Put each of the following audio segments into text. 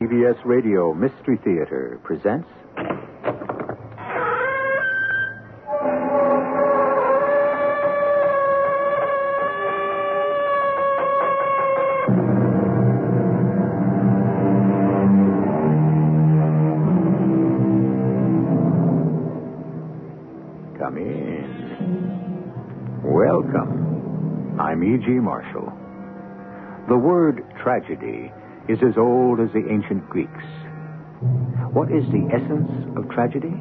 CBS Radio Mystery Theater presents. Come in. Welcome. I'm E.G. Marshall. The word tragedy is as old as the ancient Greeks. What is the essence of tragedy?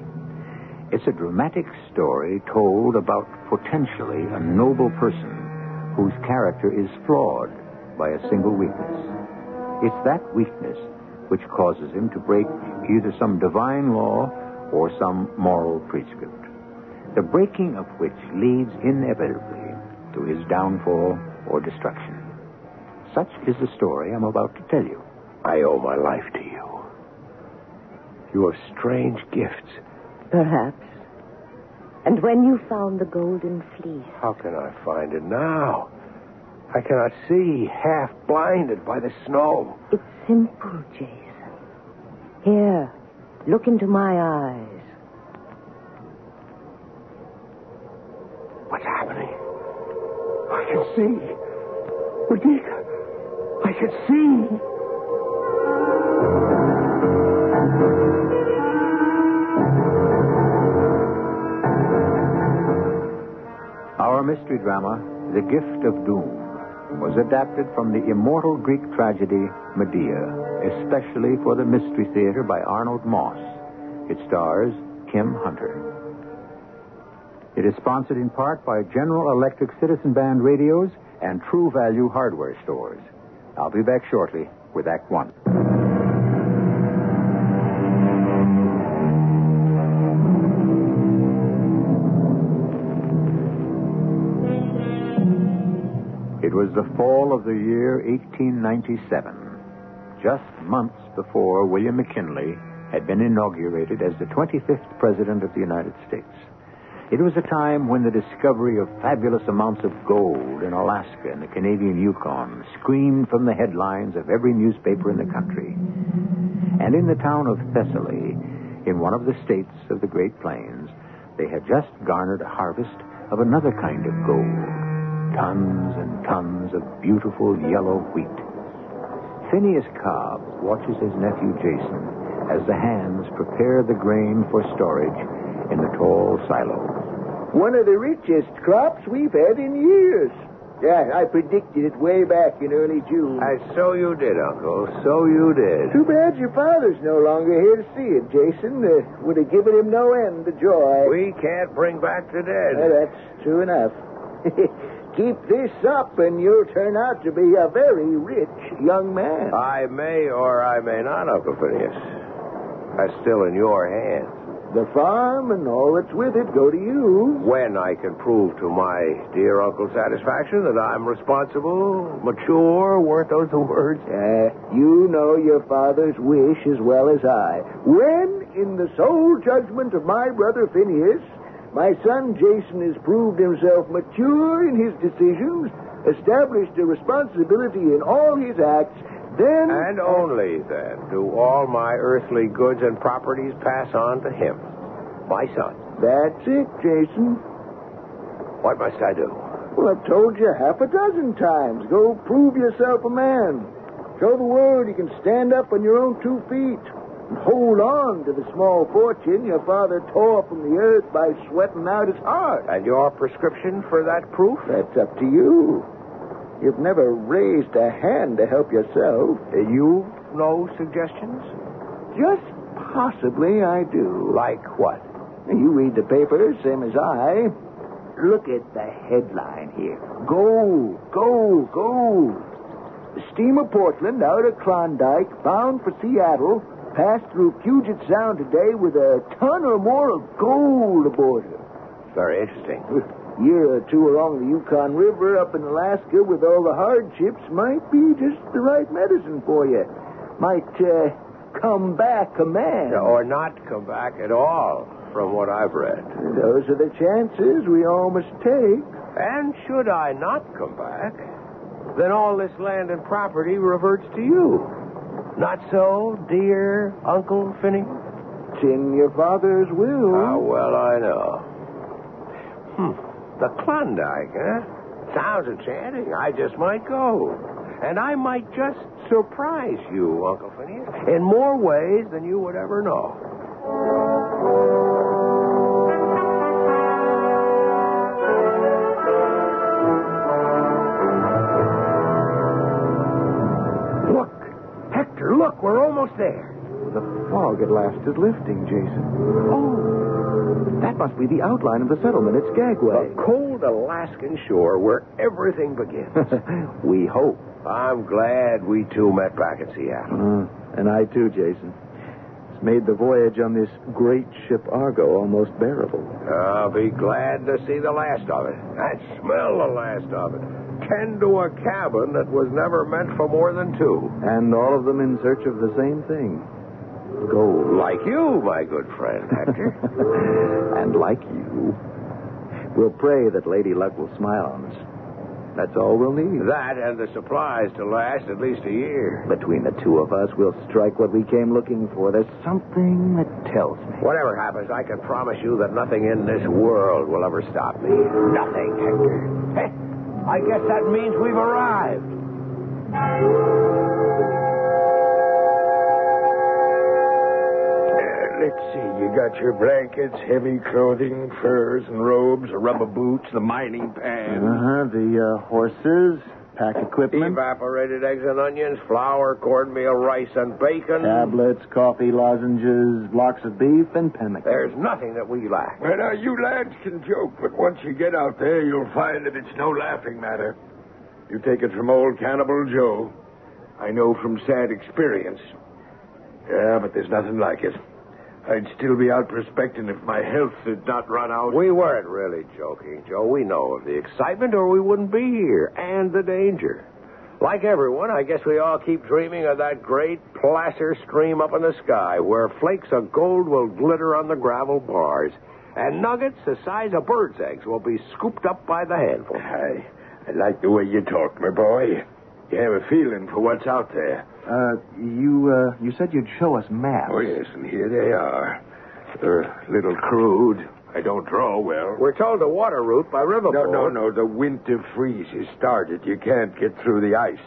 It's a dramatic story told about potentially a noble person whose character is flawed by a single weakness. It's that weakness which causes him to break either some divine law or some moral prescript. The breaking of which leads inevitably to his downfall or destruction. Such is the story I'm about to tell you. I owe my life to you. You have strange gifts. Perhaps. And when you found the golden fleece, How can I find it now? I cannot see, half blinded by the snow. it's simple, Jason. Here, look into my eyes. What's happening? I can see. Radika, I can see. Our mystery drama, The Gift of Doom, was adapted from the immortal Greek tragedy Medea, especially for the Mystery Theater by Arnold Moss. It stars Kim Hunter. It is sponsored in part by General Electric Citizen Band radios and True Value hardware stores. I'll be back shortly with Act One. It was the fall of the year 1897, just months before William McKinley had been inaugurated as the 25th President of the United States. It was a time when the discovery of fabulous amounts of gold in Alaska and the Canadian Yukon screamed from the headlines of every newspaper in the country. And in the town of Thessaly, in one of the states of the Great Plains, they had just garnered a harvest of another kind of gold tons and tons of beautiful yellow wheat. Phineas Cobb watches his nephew Jason as the hands prepare the grain for storage in the tall silos. One of the richest crops we've had in years. Yeah, I predicted it way back in early June. And so you did, Uncle. So you did. Too bad your father's no longer here to see it, Jason. Uh, would have given him no end of joy. We can't bring back the dead. Uh, that's true enough. Keep this up, and you'll turn out to be a very rich young man. I may or I may not, Uncle Phineas. That's still in your hands. The farm and all that's with it go to you. When I can prove to my dear uncle's satisfaction that I'm responsible, mature, weren't those the words? Uh, you know your father's wish as well as I. When, in the sole judgment of my brother Phineas, my son Jason has proved himself mature in his decisions, established a responsibility in all his acts, then. And only then do all my earthly goods and properties pass on to him, my son. That's it, Jason. What must I do? Well, I've told you half a dozen times. Go prove yourself a man. Show the world you can stand up on your own two feet. And hold on to the small fortune your father tore from the earth by sweating out his heart. And your prescription for that proof? That's up to you. You've never raised a hand to help yourself. Uh, you no suggestions? Just possibly I do. Like what? You read the papers, same as I. Look at the headline here. Gold, gold, gold. steamer Portland out of Klondike, bound for Seattle, passed through Puget Sound today with a ton or more of gold aboard her. Very interesting. Year or two along the Yukon River up in Alaska with all the hardships might be just the right medicine for you. Might uh, come back a man. Or not come back at all, from what I've read. Those are the chances we all must take. And should I not come back, then all this land and property reverts to you. Not so, dear Uncle Finney? It's in your father's will. How well I know. Hmm. The Klondike, huh? Sounds enchanting. I just might go. And I might just surprise you, Uncle Phineas, in more ways than you would ever know. Look, Hector, look, we're almost there. The fog at last is lifting, Jason. Oh, that must be the outline of the settlement. It's Skagway. The cold Alaskan shore where everything begins. we hope. I'm glad we two met back in Seattle. Uh, and I too, Jason. It's made the voyage on this great ship Argo almost bearable. I'll be glad to see the last of it. I smell the last of it. Tend to a cabin that was never meant for more than two. And all of them in search of the same thing gold. Like you, my good friend, Hector. and like you. We'll pray that Lady Luck will smile on us. That's all we'll need. that and the supplies to last at least a year. Between the two of us, we'll strike what we came looking for. There's something that tells me. Whatever happens, I can promise you that nothing in this world will ever stop me. Nothing, Hector. Hey, I guess that means we've arrived. Got your blankets, heavy clothing, furs and robes, rubber boots, the mining pan. Uh-huh. The uh, horses, pack equipment, Evaporated eggs and onions, flour, cornmeal, rice, and bacon. tablets, coffee, lozenges, blocks of beef, and pemmican. There's nothing that we lack. Well, now, you lads can joke, but once you get out there, you'll find that it's no laughing matter. You take it from old Cannibal Joe. I know from sad experience. Yeah, but there's nothing like it. I'd still be out prospecting if my health had not run out. We weren't really joking, Joe. We know of the excitement, or we wouldn't be here, and the danger. Like everyone, I guess we all keep dreaming of that great placer stream up in the sky where flakes of gold will glitter on the gravel bars, and nuggets the size of birds' eggs will be scooped up by the handful. I, I like the way you talk, my boy. You have a feeling for what's out there. Uh, you, uh, you said you'd show us maps. Oh, yes, and here they are. They're a little crude. I don't draw well. We're told the water route by river No, no, no. The winter freeze has started. You can't get through the ice.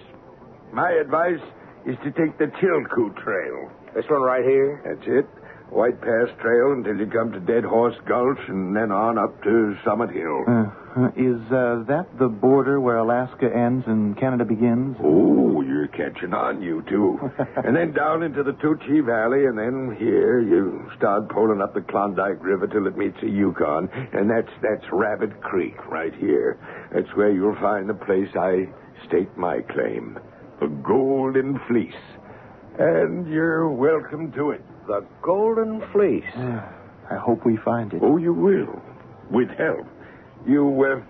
My advice is to take the Chilkoot Trail. This one right here? That's it. White Pass Trail until you come to Dead Horse Gulch and then on up to Summit Hill. Uh, is uh, that the border where Alaska ends and Canada begins? Oh, you're catching on, you two. and then down into the Tucci Valley, and then here you start pulling up the Klondike River till it meets the Yukon, and that's that's Rabbit Creek right here. That's where you'll find the place I stake my claim, the Golden Fleece. And you're welcome to it. The Golden Fleece. I hope we find it. Oh, you will, with help. You, uh,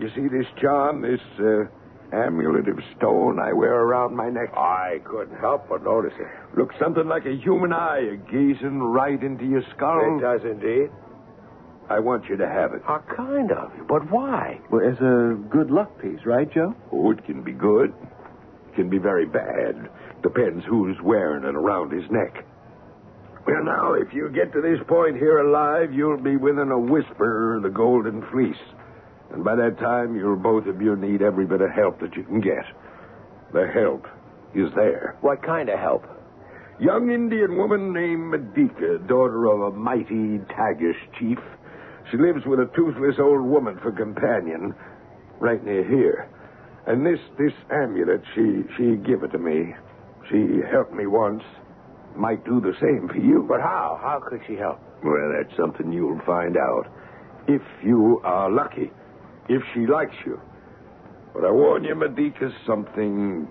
you see this charm, this uh, amulet of stone I wear around my neck? I couldn't help but notice it. Looks something like a human eye gazing right into your skull. It does indeed. I want you to have it. How kind of you, but why? Well, as a good luck piece, right, Joe? Oh, it can be good. It can be very bad. Depends who's wearing it around his neck. Well, now, if you get to this point here alive, you'll be within a whisper of the golden fleece. And by that time, you'll both of you need every bit of help that you can get. The help is there. What kind of help? Young Indian woman named Medica, daughter of a mighty Tagish chief. She lives with a toothless old woman for companion, right near here. And this this amulet, she she give it to me. She helped me once. Might do the same for you. But how? How could she help? Well, that's something you'll find out. If you are lucky. If she likes you. But I warn you, Medica's something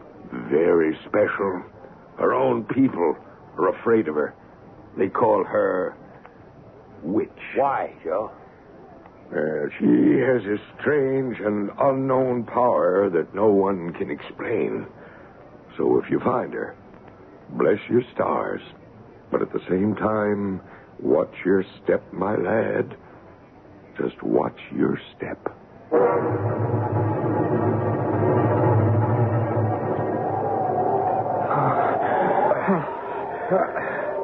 very special. Her own people are afraid of her. They call her Witch. Why, Joe? Uh, she has a strange and unknown power that no one can explain. So if you find her, bless your stars. But at the same time, watch your step, my lad. Just watch your step.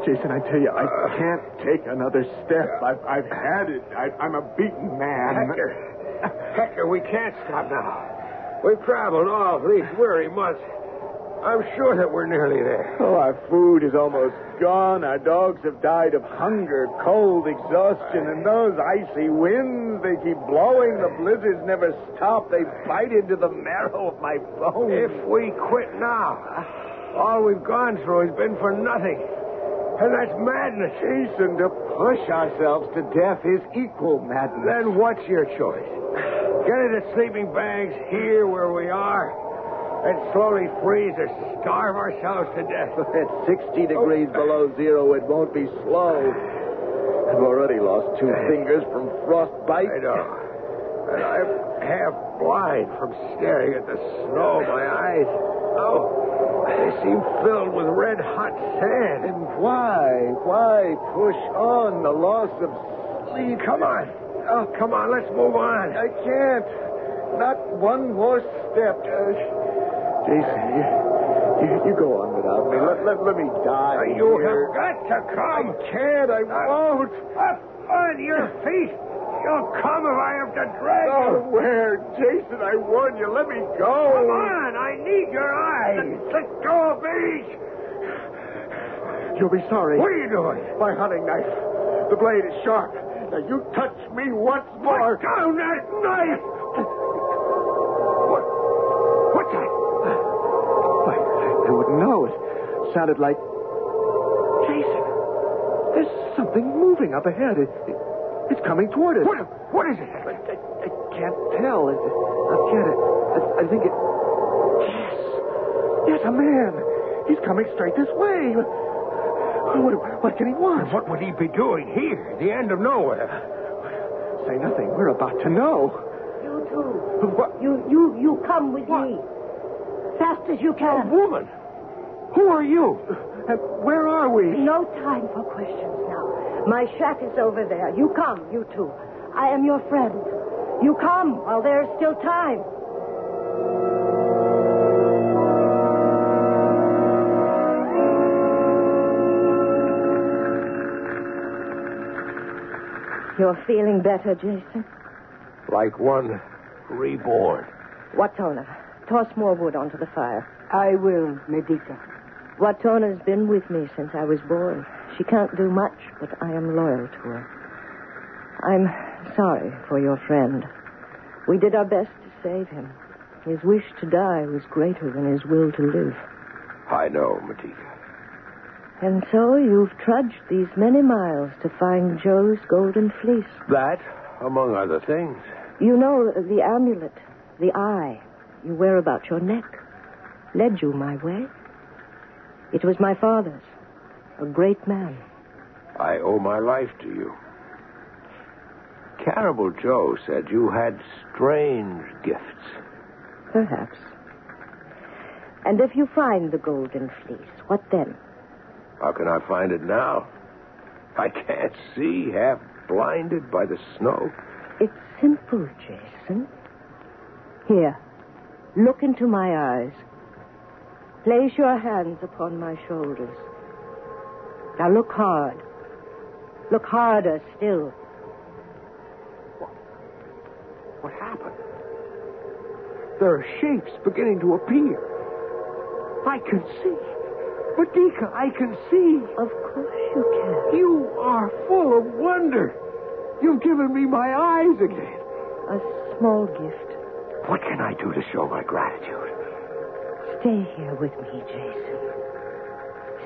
Jason, I tell you, I can't take another step. I've, I've had it. I, I'm a beaten man. Hector. Hector, we can't stop now. We've traveled all these weary months. I'm sure that we're nearly there. Oh, our food is almost gone. Our dogs have died of hunger, cold, exhaustion, and those icy winds, they keep blowing. The blizzards never stop. They bite into the marrow of my bones. If we quit now, all we've gone through has been for nothing. And that's madness. Jason, to push ourselves to death is equal madness. Then what's your choice? Get into sleeping bags here where we are and slowly freeze or starve ourselves to death. At 60 degrees below zero, it won't be slow. I've already lost two fingers from frostbite. I know. And I'm half blind from staring at the snow. My eyes, oh, they seem filled with red hot sand. And why? Why push on the loss of sleep? Come on. Oh, come on. Let's move on. I can't. Not one more step. Uh, Jason, you, you, you go on without me. Let, let, let me die. You here. have got to come. I can't. I won't. Up on your feet. You'll come if I have to drag Oh, you. where? Jason, I warn you. Let me go. Come on. I need your eyes. Let go of me. You'll be sorry. What are you doing? My hunting knife. The blade is sharp. Now, you touch me once more. Put down that knife. What? What's that? Why, I wouldn't know. It sounded like. Jason, there's something moving up ahead. It, it, it's coming toward us. What, what is it? I, I, I can't tell. It, I'll get it. I, I think it. Yes. Yes, a man. He's coming straight this way. Oh, what, what can he want? What would he be doing here, the end of nowhere? Say nothing. We're about to know. You too. What? You, you, you come with me. Fast as you can. A can. woman. Who are you? And where are we? No time for questions now. My shack is over there. You come, you two. I am your friend. You come while there is still time. You're feeling better, Jason? Like one reborn. Watona, toss more wood onto the fire. I will, Medica. Watona's been with me since I was born. She can't do much, but I am loyal to her. I'm sorry for your friend. We did our best to save him. His wish to die was greater than his will to live. I know, Medica. And so you've trudged these many miles to find Joe's golden fleece. That, among other things. You know the amulet, the eye you wear about your neck, led you my way. It was my father's, a great man. I owe my life to you. Cannibal Joe said you had strange gifts. Perhaps. And if you find the golden fleece, what then? How can I find it now? I can't see, half blinded by the snow. It's simple, Jason. Here, look into my eyes. Place your hands upon my shoulders. Now look hard. Look harder still. What What happened? There are shapes beginning to appear. I can see. But, Medica, I can see. Of course you can. You are full of wonder. You've given me my eyes again. A small gift. What can I do to show my gratitude? Stay here with me, Jason.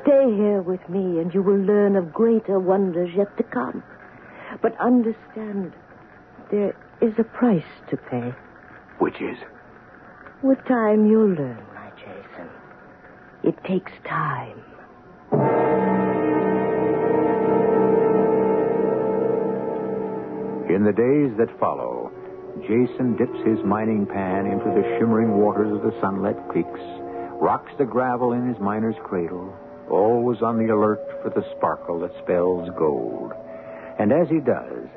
Stay here with me, and you will learn of greater wonders yet to come. But understand, there is a price to pay. Which is? With time, you'll learn, my Jason. It takes time. In the days that follow, Jason dips his mining pan into the shimmering waters of the sunlit creeks, rocks the gravel in his miner's cradle, always on the alert for the sparkle that spells gold. And as he does,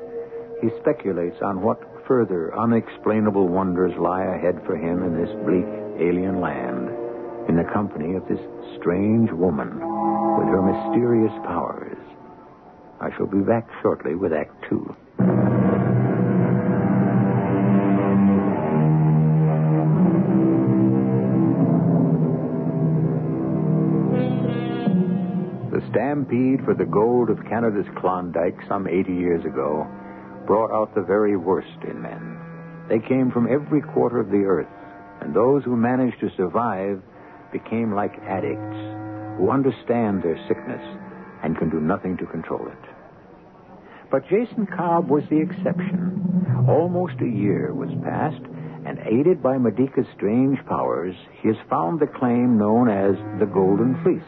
he speculates on what further unexplainable wonders lie ahead for him in this bleak alien land, in the company of this strange woman with her mysterious powers. I shall be back shortly with Act Two. For the gold of Canada's Klondike some 80 years ago brought out the very worst in men. They came from every quarter of the earth, and those who managed to survive became like addicts who understand their sickness and can do nothing to control it. But Jason Cobb was the exception. Almost a year was passed, and aided by Medica's strange powers, he has found the claim known as the Golden Fleece,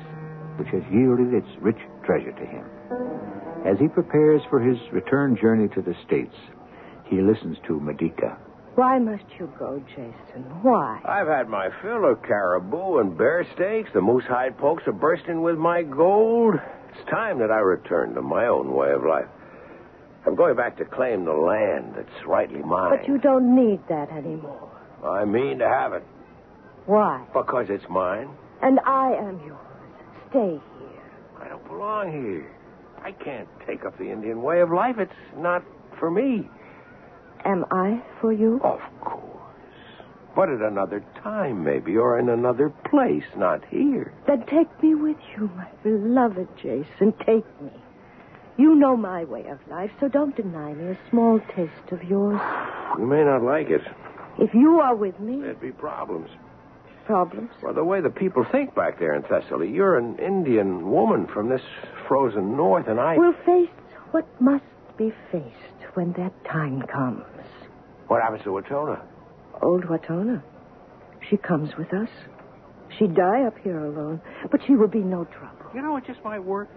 which has yielded its rich treasure to him. As he prepares for his return journey to the States, he listens to Medica. Why must you go, Jason? Why? I've had my fill of caribou and bear steaks. The moose hide pokes are bursting with my gold. It's time that I return to my own way of life. I'm going back to claim the land that's rightly mine. But you don't need that anymore. I mean to have it Why? because it's mine. And I am yours. Stay here. I don't belong here. I can't take up the Indian way of life. It's not for me. Am I for you? Of course. But at another time, maybe, or in another place, not here. Then take me with you, my beloved Jason. Take me. You know my way of life, so don't deny me a small taste of yours. You may not like it. If you are with me, There'd be problems. Problems. Well, the way the people think back there in Thessaly, you're an Indian woman from this frozen north, and I. We'll face what must be faced when that time comes. What happens to Watona? Old Watona. She comes with us. She'd die up here alone, but she will be no trouble. You know, it just might work.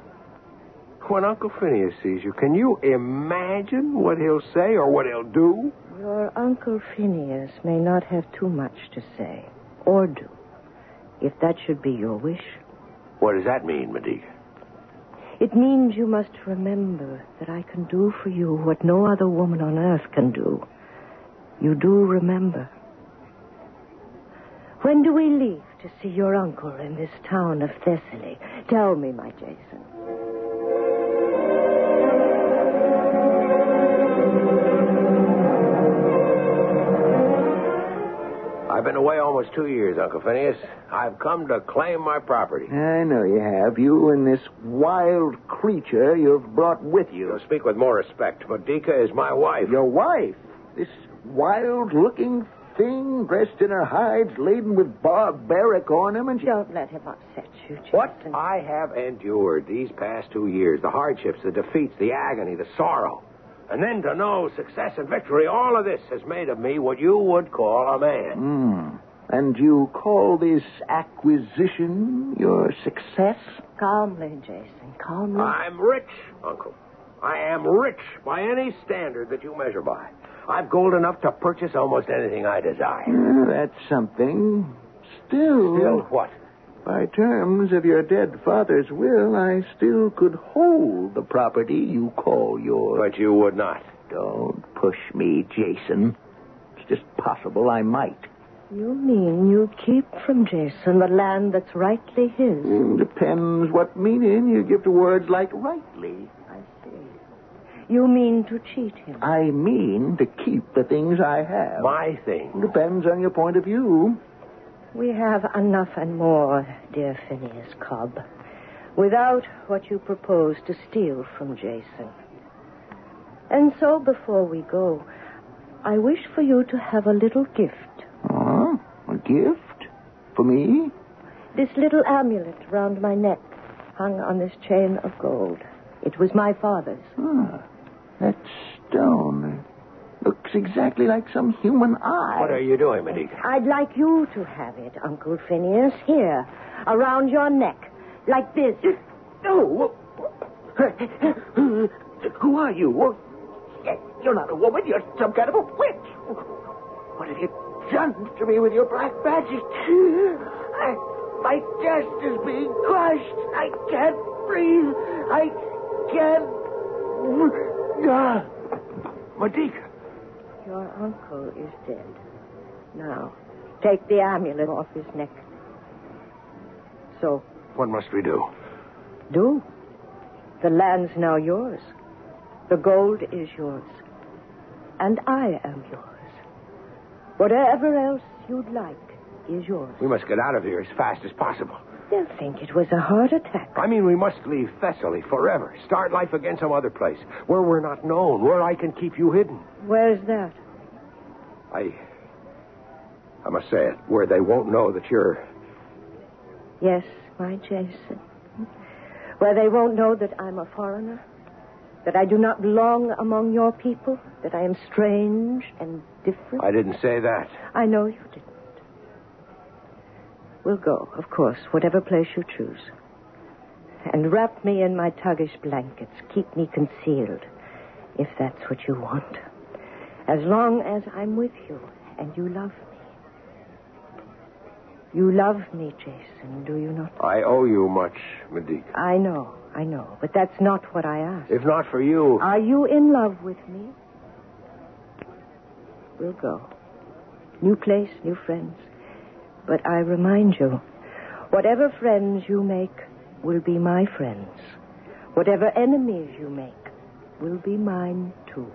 When Uncle Phineas sees you, can you imagine what he'll say or what he'll do? Your Uncle Phineas may not have too much to say, or do, if that should be your wish. What does that mean, Medica? It means you must remember that I can do for you what no other woman on earth can do. You do remember. When do we leave to see your uncle in this town of Thessaly? Tell me, my Jason. Been away almost two years, Uncle Phineas. I've come to claim my property. I know you have. You and this wild creature you've brought with you. You'll speak with more respect. Medica is my wife. Your wife. This wild looking thing dressed in her hides laden with barbaric ornaments. Don't let him upset you, Jason. What I have endured these past two years the hardships, the defeats, the agony, the sorrow. And then to know success and victory, all of this has made of me what you would call a man. Hmm. And you call this acquisition your success? Calmly, Jason, calmly. I'm rich, Uncle. I am rich by any standard that you measure by. I've gold enough to purchase almost anything I desire. Uh, that's something. Still, Still what? By terms of your dead father's will, I still could hold the property you call yours. But you would not. Don't push me, Jason. It's just possible I might. You mean you keep from Jason the land that's rightly his? Mm, Depends what meaning you give to words like rightly. I see. You mean to cheat him? I mean to keep the things I have. My thing. Depends on your point of view. We have enough and more, dear Phineas Cobb, without what you propose to steal from Jason. And so, before we go, I wish for you to have a little gift. Oh, a gift? For me? This little amulet round my neck, hung on this chain of gold. It was my father's. Ah, that stone. Looks exactly like some human eye. What are you doing, Medica? I'd like you to have it, Uncle Phineas, here, around your neck, like this. No. who are you? You're not a woman. You're some kind of a witch. What have you done to me with your black magic? I, my chest is being crushed. I can't breathe. I can't. Ah. Medica. Your uncle is dead. Now, take the amulet off his neck. So, What must we do? do. The land's now yours. The gold is yours. And I am yours. Whatever else you'd like is yours. We must get out of here as fast as possible. They'll think it was a heart attack. I mean, we must leave Thessaly forever. Start life again some other place where we're not known, where I can keep you hidden. Where's that? I. I must say it, where they won't know that you're. Yes, my Jason. Where they won't know that I'm a foreigner, that I do not belong among your people, that I am strange and different. I didn't say that. I know you didn't. We'll go, of course, whatever place you choose. And wrap me in my Tagish blankets. Keep me concealed, if that's what you want. As long as I'm with you and you love me. You love me, Jason, do you not? I owe you much, Medica. I know, I know, but that's not what I ask. If not for you. Are you in love with me? We'll go. New place, new friends. But I remind you, whatever friends you make will be my friends. Whatever enemies you make will be mine, too.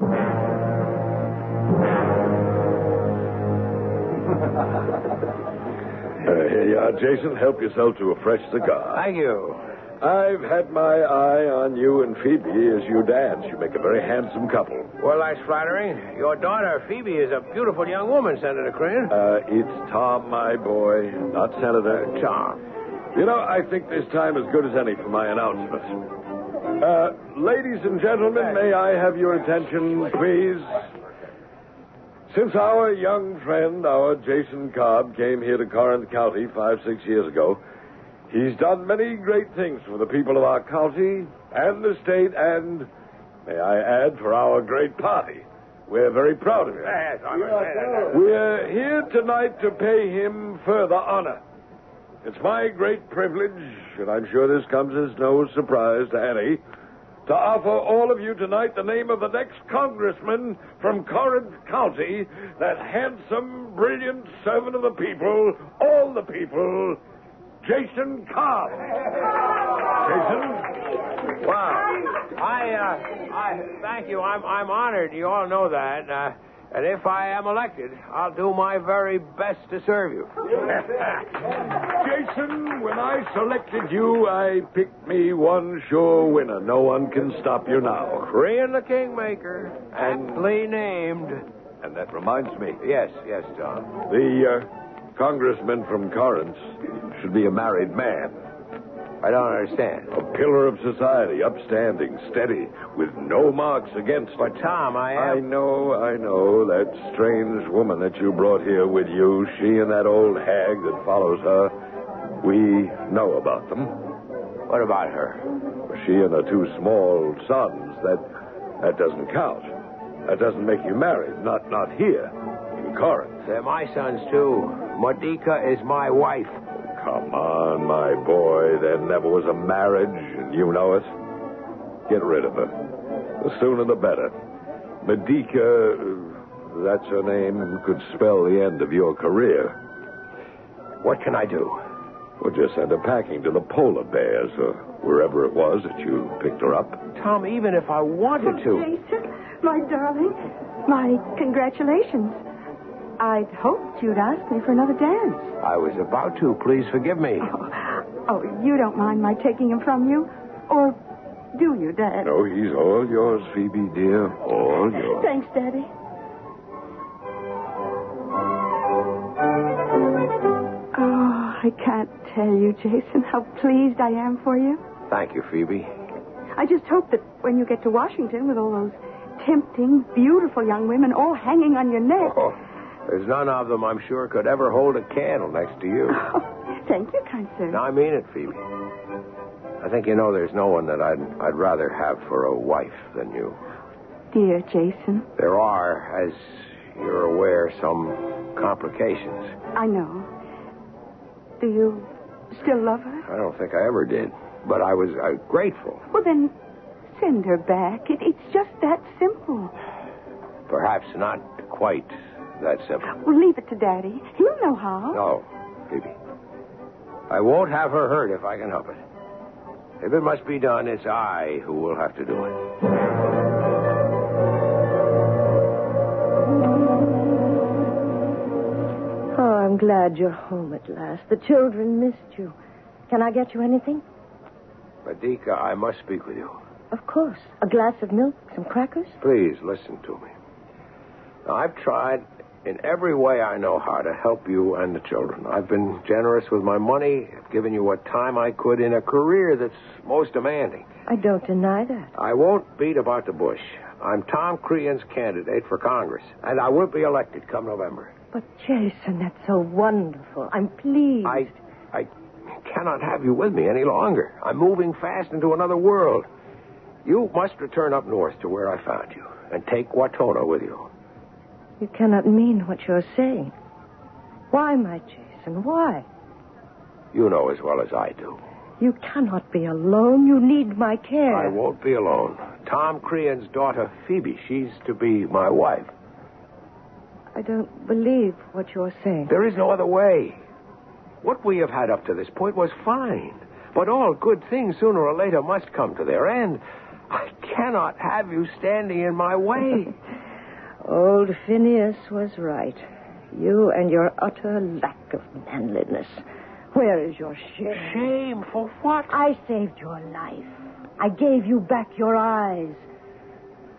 Uh, here you are, Jason. Help yourself to a fresh cigar. Thank you. I've had my eye on you and Phoebe as you dance. You make a very handsome couple. Well, that's flattering. Your daughter, Phoebe, is a beautiful young woman, Senator Crane. Uh, it's Tom, my boy, not Senator. Tom. You know, I think this time as good as any for my announcement. Uh, ladies and gentlemen, may I have your attention, please? Since our young friend, our Jason Cobb, came here to Corinth County five, six years ago, he's done many great things for the people of our county and the state and, may I add, for our great party. We're very proud of him. Yes, I'm a We're here tonight to pay him further honor. It's my great privilege, and I'm sure this comes as no surprise to any, to offer all of you tonight the name of the next congressman from Corinth County, that handsome, brilliant servant of the people, all the people, Jason Cobb. Jason? Wow. I, uh, I thank you. I'm, I'm honored. You all know that. Uh, and if I am elected, I'll do my very best to serve you. Jason, when I selected you, I picked me one sure winner. No one can stop you now. Crane the Kingmaker, aptly named. And that reminds me. Yes, yes, John. The uh, congressman from Corinth should be a married man. I don't understand. A pillar of society, upstanding, steady, with no marks against. But, Tom, I am... I know, I know. That strange woman that you brought here with you, she and that old hag that follows her, we know about them. What about her? She and her two small sons, that that doesn't count. That doesn't make you married. Not not here. In Corinth. They're my sons, too. Medica is my wife. Come on, my boy. There never was a marriage, and you know it. Get rid of her. The sooner the better. Medica, uh, that's her name, could spell the end of your career. What can I do? Well, just send her packing to the polar bears, or wherever it was that you picked her up. Tom, even if I wanted to. Jason, my darling, my congratulations. I'd hoped you'd ask me for another dance. I was about to. Please forgive me. Oh, oh, you don't mind my taking him from you? Or do you, Dad? No, he's all yours, Phoebe, dear. All yours. Thanks, Daddy. Oh, I can't tell you, Jason, how pleased I am for you. Thank you, Phoebe. I just hope that when you get to Washington with all those tempting, beautiful young women all hanging on your neck. Oh, there's none of them, I'm sure, could ever hold a candle next to you. Oh, thank you, kind sir. No, I mean it, Phoebe. I think you know there's no one that I'd, I'd rather have for a wife than you. Dear Jason, There are, as you're aware, some complications. I know. Do you still love her? I don't think I ever did, but I was uh, grateful. Well, then send her back. It, it's just that simple. Perhaps not quite that simple. Well, leave it to Daddy. He'll know how. No, Phoebe. I won't have her hurt if I can help it. If it must be done, it's I who will have to do it. Oh, I'm glad you're home at last. The children missed you. Can I get you anything? Medica, I must speak with you. Of course. A glass of milk, some crackers? Please listen to me. Now, I've tried in every way I know how to help you and the children. I've been generous with my money, given you what time I could in a career that's most demanding. I don't deny that. I won't beat about the bush. I'm Tom Crane's candidate for Congress, and I will be elected come November. But, Jason, that's so wonderful. I'm pleased. I, I cannot have you with me any longer. I'm moving fast into another world. You must return up north to where I found you and take Watona with you. You cannot mean what you're saying. Why, my Jason? Why? You know as well as I do. You cannot be alone. You need my care. I won't be alone. Tom Crane's daughter, Phoebe, she's to be my wife. I don't believe what you're saying. There is no other way. What we have had up to this point was fine. But all good things sooner or later must come to their end. I cannot have you standing in my way. Old Phineas was right. You and your utter lack of manliness. Where is your shame? Shame for what? I saved your life. I gave you back your eyes.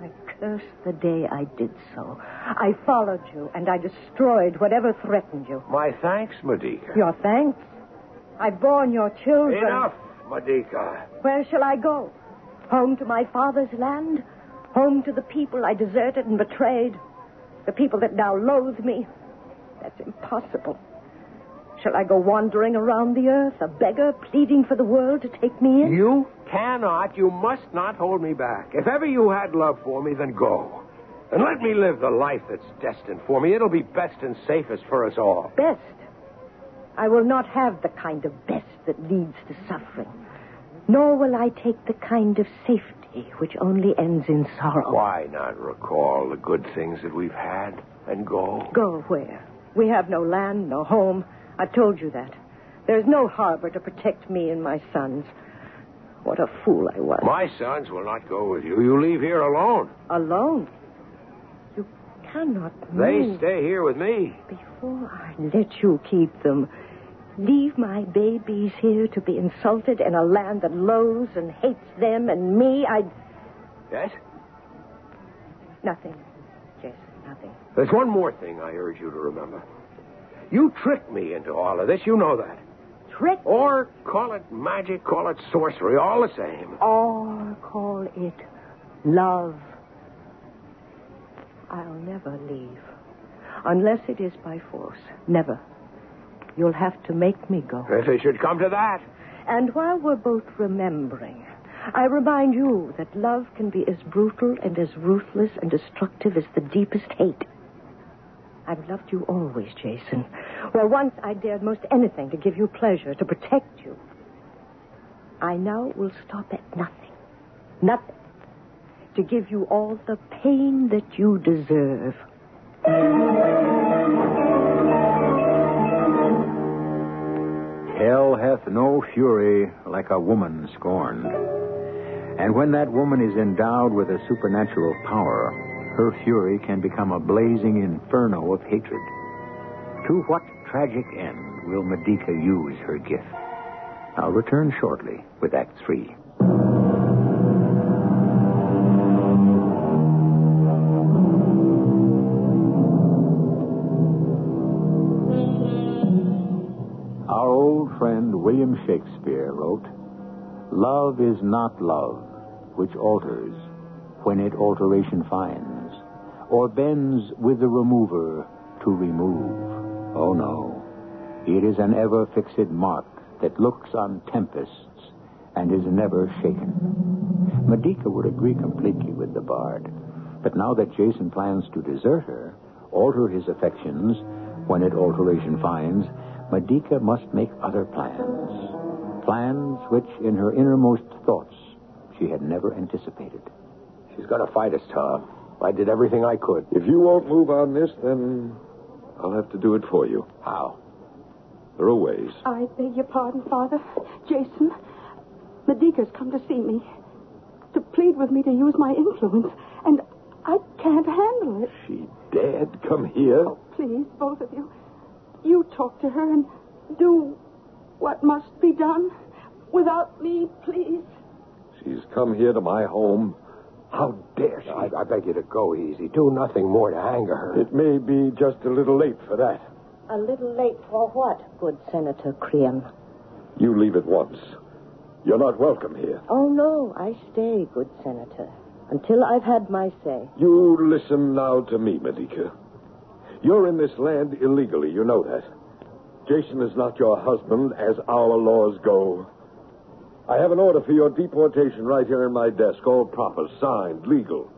I cursed the day I did so. I followed you, and I destroyed whatever threatened you. My thanks, Medica. Your thanks. I've borne your children. Enough, Medica. Where shall I go? Home to my father's land? Home to the people I deserted and betrayed? The people that now loathe me? That's impossible. Shall I go wandering around the earth, a beggar pleading for the world to take me in? You cannot, you must not hold me back. If ever you had love for me, then go. And let me live the life that's destined for me. It'll be best and safest for us all. Best. I will not have the kind of best that leads to suffering. Nor will I take the kind of safety which only ends in sorrow. Why not recall the good things that we've had and go? Go where? We have no land, no home. I've told you that. There's no harbor to protect me and my sons. What a fool I was. My sons will not go with you. You leave here alone. Alone? You cannot They stay here with me. Before I let you keep them, leave my babies here to be insulted in a land that loathes and hates them and me. I. Yes? Nothing, Jason, nothing. There's one more thing I urge you to remember. You tricked me into all of this. You know that. Trick Or call it magic, call it sorcery, all the same. or call it love. I'll never leave. Unless it is by force. Never. You'll have to make me go. If it should come to that. And while we're both remembering, I remind you that love can be as brutal and as ruthless and destructive as the deepest hate. I've loved you always, Jason. Where once I dared most anything to give you pleasure, to protect you. I now will stop at nothing. Nothing. To give you all the pain that you deserve. Hell hath no fury like a woman scorned. And when that woman is endowed with a supernatural power, her fury can become a blazing inferno of hatred. To what tragic end will Medica use her gift? I'll return shortly with Act Three. Shakespeare wrote, Love is not love, which alters when it alteration finds, or bends with the remover to remove. Oh no, it is an ever fixed mark that looks on tempests and is never shaken. Medica would agree completely with the bard, but now that Jason plans to desert her, alter his affections when it alteration finds, Medica must make other plans. Plans which, in her innermost thoughts, she had never anticipated. She's going to fight us, Tom. I did everything I could. If you won't move on this, then I'll have to do it for you. How? There are ways. I beg your pardon, Father. Jason, Medica's come to see me. To plead with me to use my influence. And I can't handle it. She dared come here? Oh, please, both of you. You talk to her and do what must be done. Without me, please. She's come here to my home. How dare she? I, I beg you to go easy. Do nothing more to anger her. It may be just a little late for that. A little late for what, good Senator Crane? You leave at once. You're not welcome here. Oh, no, I stay, good Senator, until I've had my say. You listen now to me, Medica. You're in this land illegally, you know that. Jason is not your husband, as our laws go. I have an order for your deportation right here in my desk, all proper, signed, legal.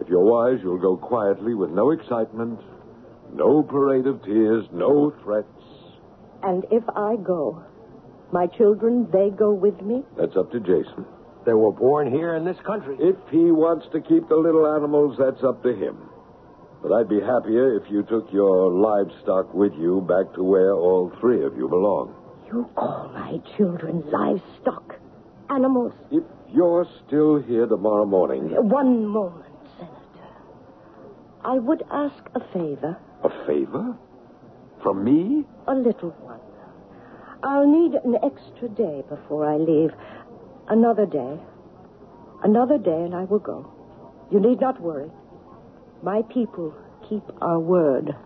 If you're wise, you'll go quietly with no excitement, no parade of tears, no threats. And if I go, my children, they go with me? That's up to Jason. They were born here in this country. If he wants to keep the little animals, that's up to him. But I'd be happier if you took your livestock with you back to where all three of you belong. You call my children livestock, animals. If you're still here tomorrow morning. One moment, Senator. I would ask a favor. A favor? From me? A little one. I'll need an extra day before I leave. Another day. Another day, and I will go. You need not worry. My people keep our word.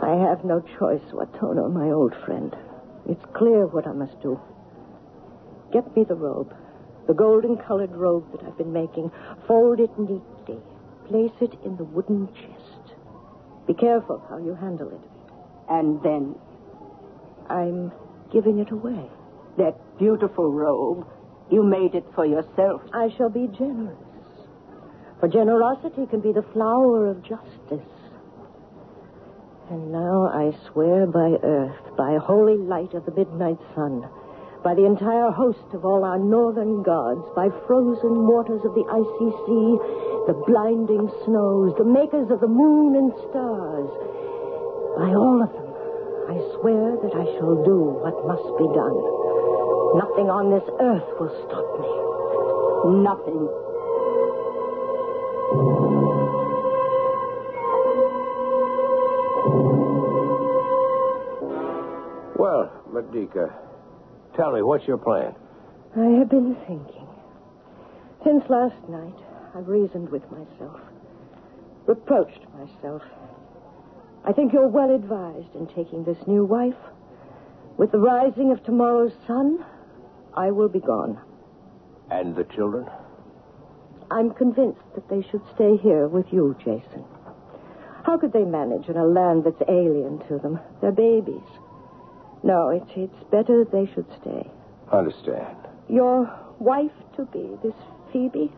I have no choice, Watona, my old friend. It's clear what I must do. Get me the robe, the golden colored robe that I've been making. Fold it neatly. Place it in the wooden chest. Be careful how you handle it. And then I'm giving it away. that beautiful robe, you made it for yourself. I shall be generous. For generosity can be the flower of justice. And now I swear by earth, by holy light of the midnight sun, by the entire host of all our northern gods, by frozen waters of the icy sea, the blinding snows, the makers of the moon and stars, by all of them, I swear that I shall do what must be done. Nothing on this earth will stop me. Nothing. Well, Medica, tell me, what's your plan? I have been thinking. Since last night, I've reasoned with myself, reproached myself. I think you're well advised in taking this new wife. With the rising of tomorrow's sun, I will be gone. And the children? I'm convinced that they should stay here with you, Jason. How could they manage in a land that's alien to them? They're babies. No, it's, it's better they should stay. Understand. Your wife to be, this Phoebe,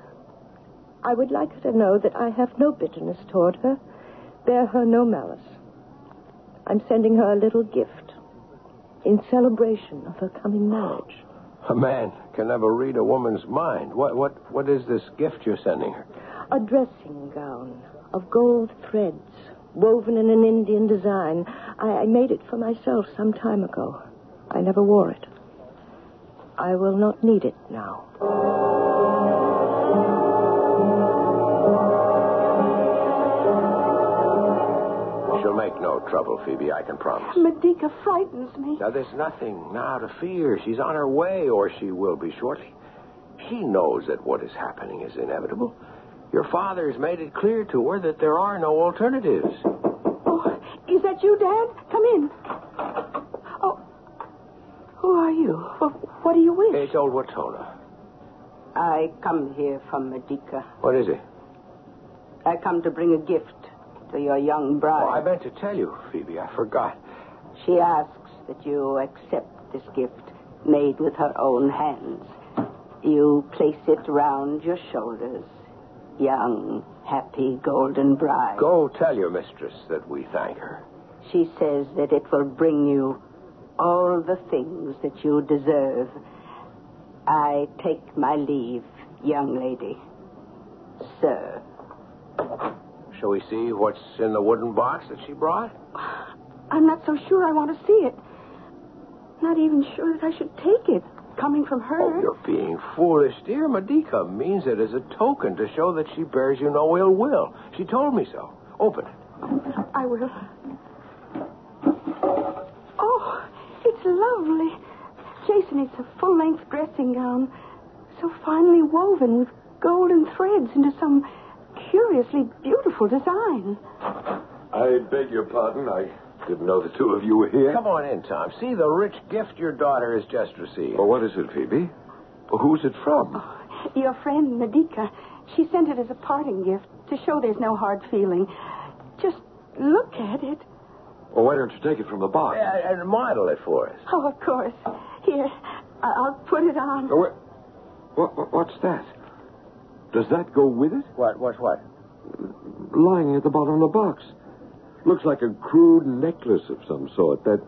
I would like her to know that I have no bitterness toward her, bear her no malice. I'm sending her a little gift in celebration of her coming marriage. A man can never read a woman's mind. What, what, what is this gift you're sending her? A dressing gown of gold threads, woven in an Indian design. I, I made it for myself some time ago. I never wore it. I will not need it now. No trouble, Phoebe, I can promise. Medica frightens me. Now, there's nothing now to fear. She's on her way, or she will be shortly. She knows that what is happening is inevitable. Your father has made it clear to her that there are no alternatives. Oh, is that you, Dad? Come in. Oh, who are you? What do you wish? It's old Watona. I come here from Medica. What is it? I come to bring a gift to your young bride. Oh, I meant to tell you, Phoebe. I forgot. She asks that you accept this gift made with her own hands. You place it round your shoulders. Young, happy, golden bride. Go tell your mistress that we thank her. She says that it will bring you all the things that you deserve. I take my leave, young lady. Sir. Shall we see what's in the wooden box that she brought? I'm not so sure I want to see it. Not even sure that I should take it, coming from her. Oh, you're being foolish, dear. Medica means it as a token to show that she bears you no ill will. She told me so. Open it. I will. Oh, it's lovely. Jason, it's a full length dressing gown, so finely woven with golden threads into some curiously beautiful design. I beg your pardon. I didn't know the two of you were here. Come on in, Tom. See the rich gift your daughter has just received. Well, what is it, Phoebe? Well, who's it from? Your friend, Medica, she sent it as a parting gift to show there's no hard feeling. Just look at it. Well, why don't you take it from the box? Yeah, and model it for us. Oh, of course. Here, I- I'll put it on. Oh. What, what, what's that? Does that go with it? What? What's what? Lying at the bottom of the box. Looks like a crude necklace of some sort. That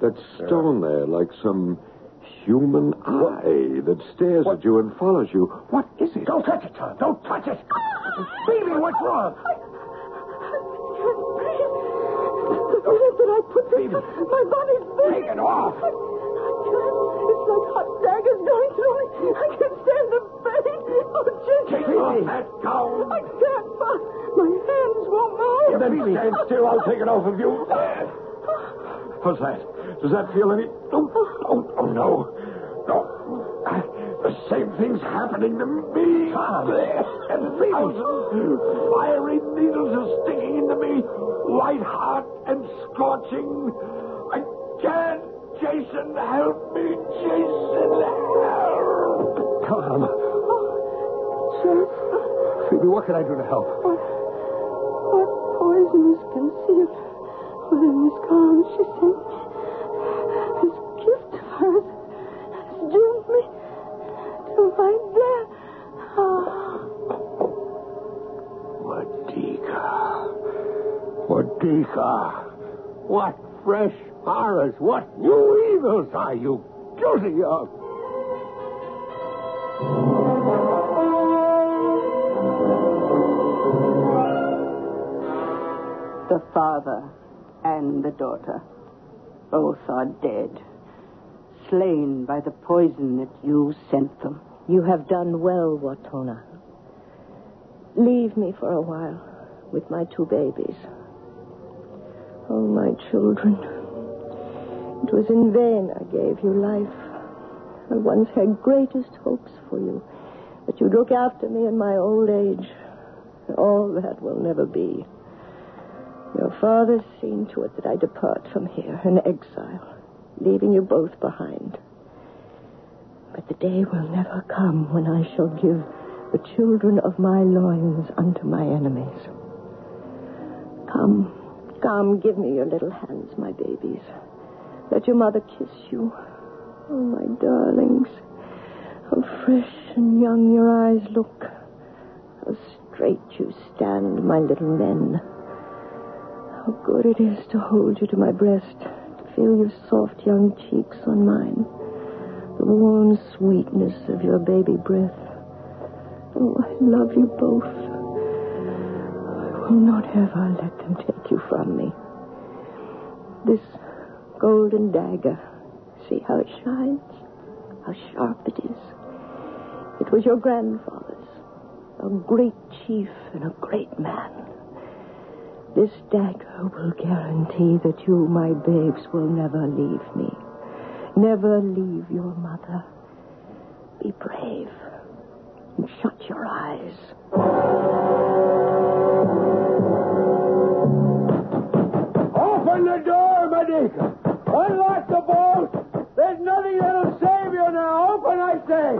that stone there, like some human eye that stares at you and follows you. What is it? Don't touch it, Tom. Don't touch it. Phoebe, what's wrong? The minute that I put this, my body's burning. Take it off. I can't. It's like hot daggers going through me. I can't stand the pain. Oh, Jason. Take off that gown. I can't. My, my hands won't move. Then stand still. I'll take it off of you. What's that? Does that feel any? Oh, oh, oh no. No. The same thing's happening to me. And thousands fiery needles are sticking into me. White hot and scorching. I can't. Jason, help me. Jason, help. Tom. Jason, Phoebe, what can I do to help? what, what poison is concealed within this gown she sent me? This gift of hers has doomed me to my death. Ah. Medica. Medica. What fresh horrors, what new evils are you guilty of? The father and the daughter. Both are dead. Slain by the poison that you sent them. You have done well, Watona. Leave me for a while with my two babies. Oh, my children. It was in vain I gave you life. I once had greatest hopes for you, that you'd look after me in my old age. All that will never be. Your father's seen to it that I depart from here an exile, leaving you both behind. But the day will never come when I shall give the children of my loins unto my enemies. Come, come, give me your little hands, my babies. Let your mother kiss you. Oh, my darlings. How fresh and young your eyes look. How straight you stand, my little men. How good it is to hold you to my breast, to feel your soft young cheeks on mine, the warm sweetness of your baby breath. Oh, I love you both. I will not I let them take you from me. This golden dagger, see how it shines, how sharp it is. It was your grandfather's, a great chief and a great man. This dagger will guarantee that you, my babes, will never leave me. Never leave your mother. Be brave and shut your eyes. Open the door, Medica. Unlock the boat. There's nothing that'll save you now. Open, I say?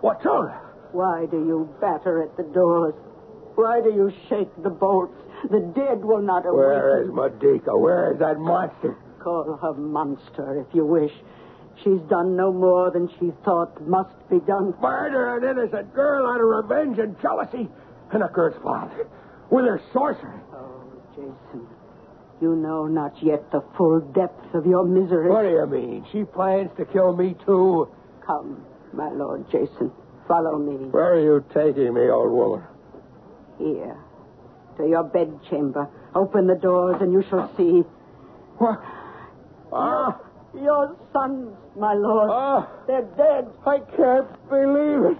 What's on? Why do you batter at the doors? Why do you shake the bolts? The dead will not awaken. Where is Medica? Where is that monster? Call her monster if you wish. She's done no more than she thought must be done. Murder an innocent girl out of revenge and jealousy, and a girl's father with her sorcery. Oh, Jason, you know not yet the full depth of your misery. What do you mean? She plans to kill me too. Come, my Lord Jason, follow me. Where are you taking me, old woman? Here, to your bedchamber. Open the doors and you shall see. What? Ah! Your sons, my lord. Ah! They're dead. I can't believe it.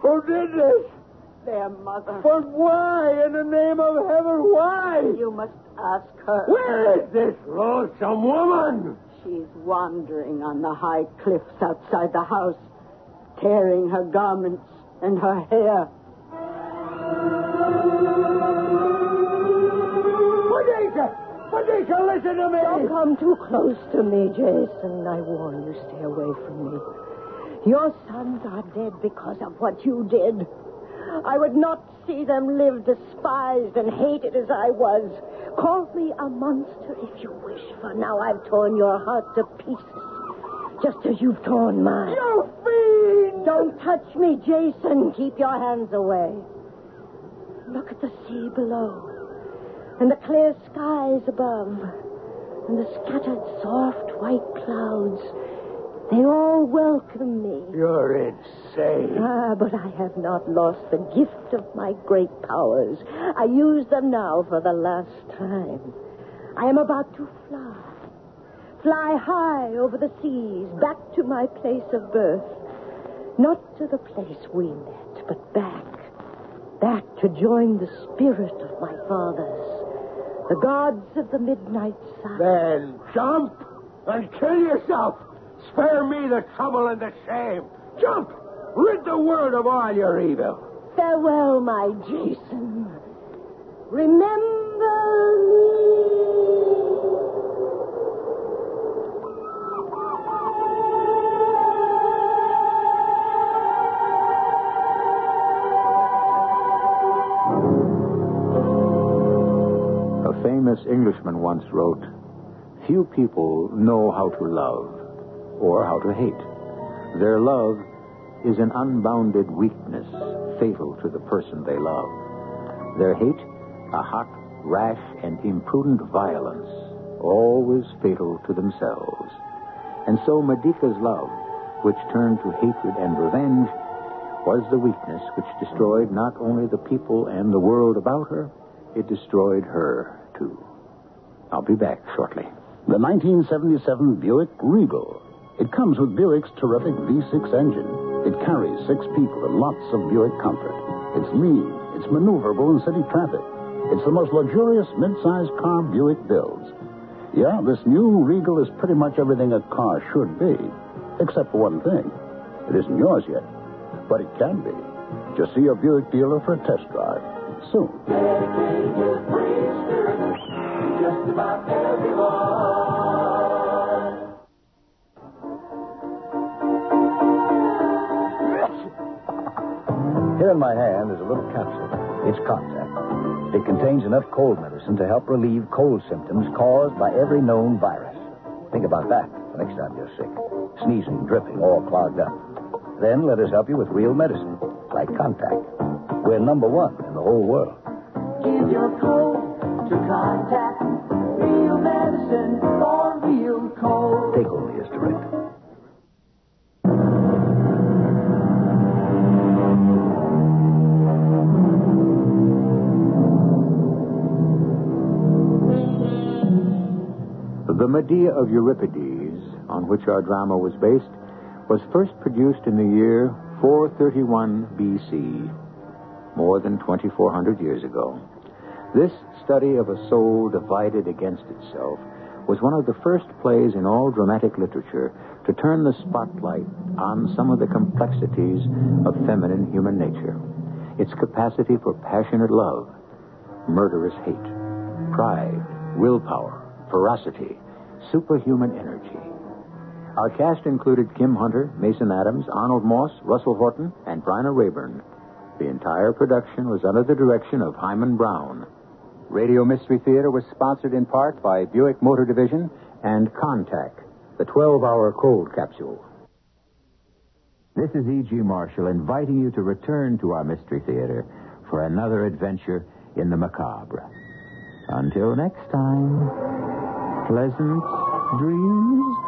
Who did this? Their mother. But why, in the name of heaven, why? You must ask her. Where is this lonesome woman? She's wandering on the high cliffs outside the house, tearing her garments and her hair. Listen to me! Don't come too close to me, Jason. I warn you, stay away from me. Your sons are dead because of what you did. I would not see them live despised and hated as I was. Call me a monster if you wish, for now I've torn your heart to pieces, just as you've torn mine. You fiend! Don't touch me, Jason. Keep your hands away. Look at the sea below, and the clear skies above, and the scattered soft white clouds. They all welcome me. You're insane. Ah, but I have not lost the gift of my great powers. I use them now for the last time. I am about to fly. Fly high over the seas, back to my place of birth. Not to the place we met, but back. Back to join the spirit of my fathers, the gods of the midnight sun. Then jump and kill yourself. Spare me the trouble and the shame. Jump! Rid the world of all your evil. Farewell, my Jason. Remember Englishman once wrote, Few people know how to love or how to hate. Their love is an unbounded weakness fatal to the person they love. Their hate, a hot, rash, and imprudent violence, always fatal to themselves. And so Medica's love, which turned to hatred and revenge, was the weakness which destroyed not only the people and the world about her, it destroyed her. I'll be back shortly. The 1977 Buick Regal. It comes with Buick's terrific V6 engine. It carries six people and lots of Buick comfort. It's lean, it's maneuverable in city traffic. It's the most luxurious mid-sized car Buick builds. Yeah, this new Regal is pretty much everything a car should be, except for one thing. It isn't yours yet, but it can be. Just see your Buick dealer for a test drive soon. Here in my hand is a little capsule. It's Contac. It contains enough cold medicine to help relieve cold symptoms caused by every known virus. Think about that the next time you're sick. Sneezing, dripping, all clogged up. Then let us help you with real medicine, like Contac. We're number one in the whole world. Give your cold The Medea of Euripides, on which our drama was based, was first produced in the year 431 BC, more than 2,400 years ago. This study of a soul divided against itself was one of the first plays in all dramatic literature to turn the spotlight on some of the complexities of feminine human nature. Its capacity for passionate love, murderous hate, pride, willpower, ferocity, superhuman energy. Our cast included Kim Hunter, Mason Adams, Arnold Moss, Russell Horton, and Bryna Raeburn. The entire production was under the direction of Himan Brown. Radio Mystery Theater was sponsored in part by Buick Motor Division and Contac, the 12 hour cold capsule. This is E.G. Marshall inviting you to return to our Mystery Theater for another adventure in the macabre. Until next time, pleasant dreams.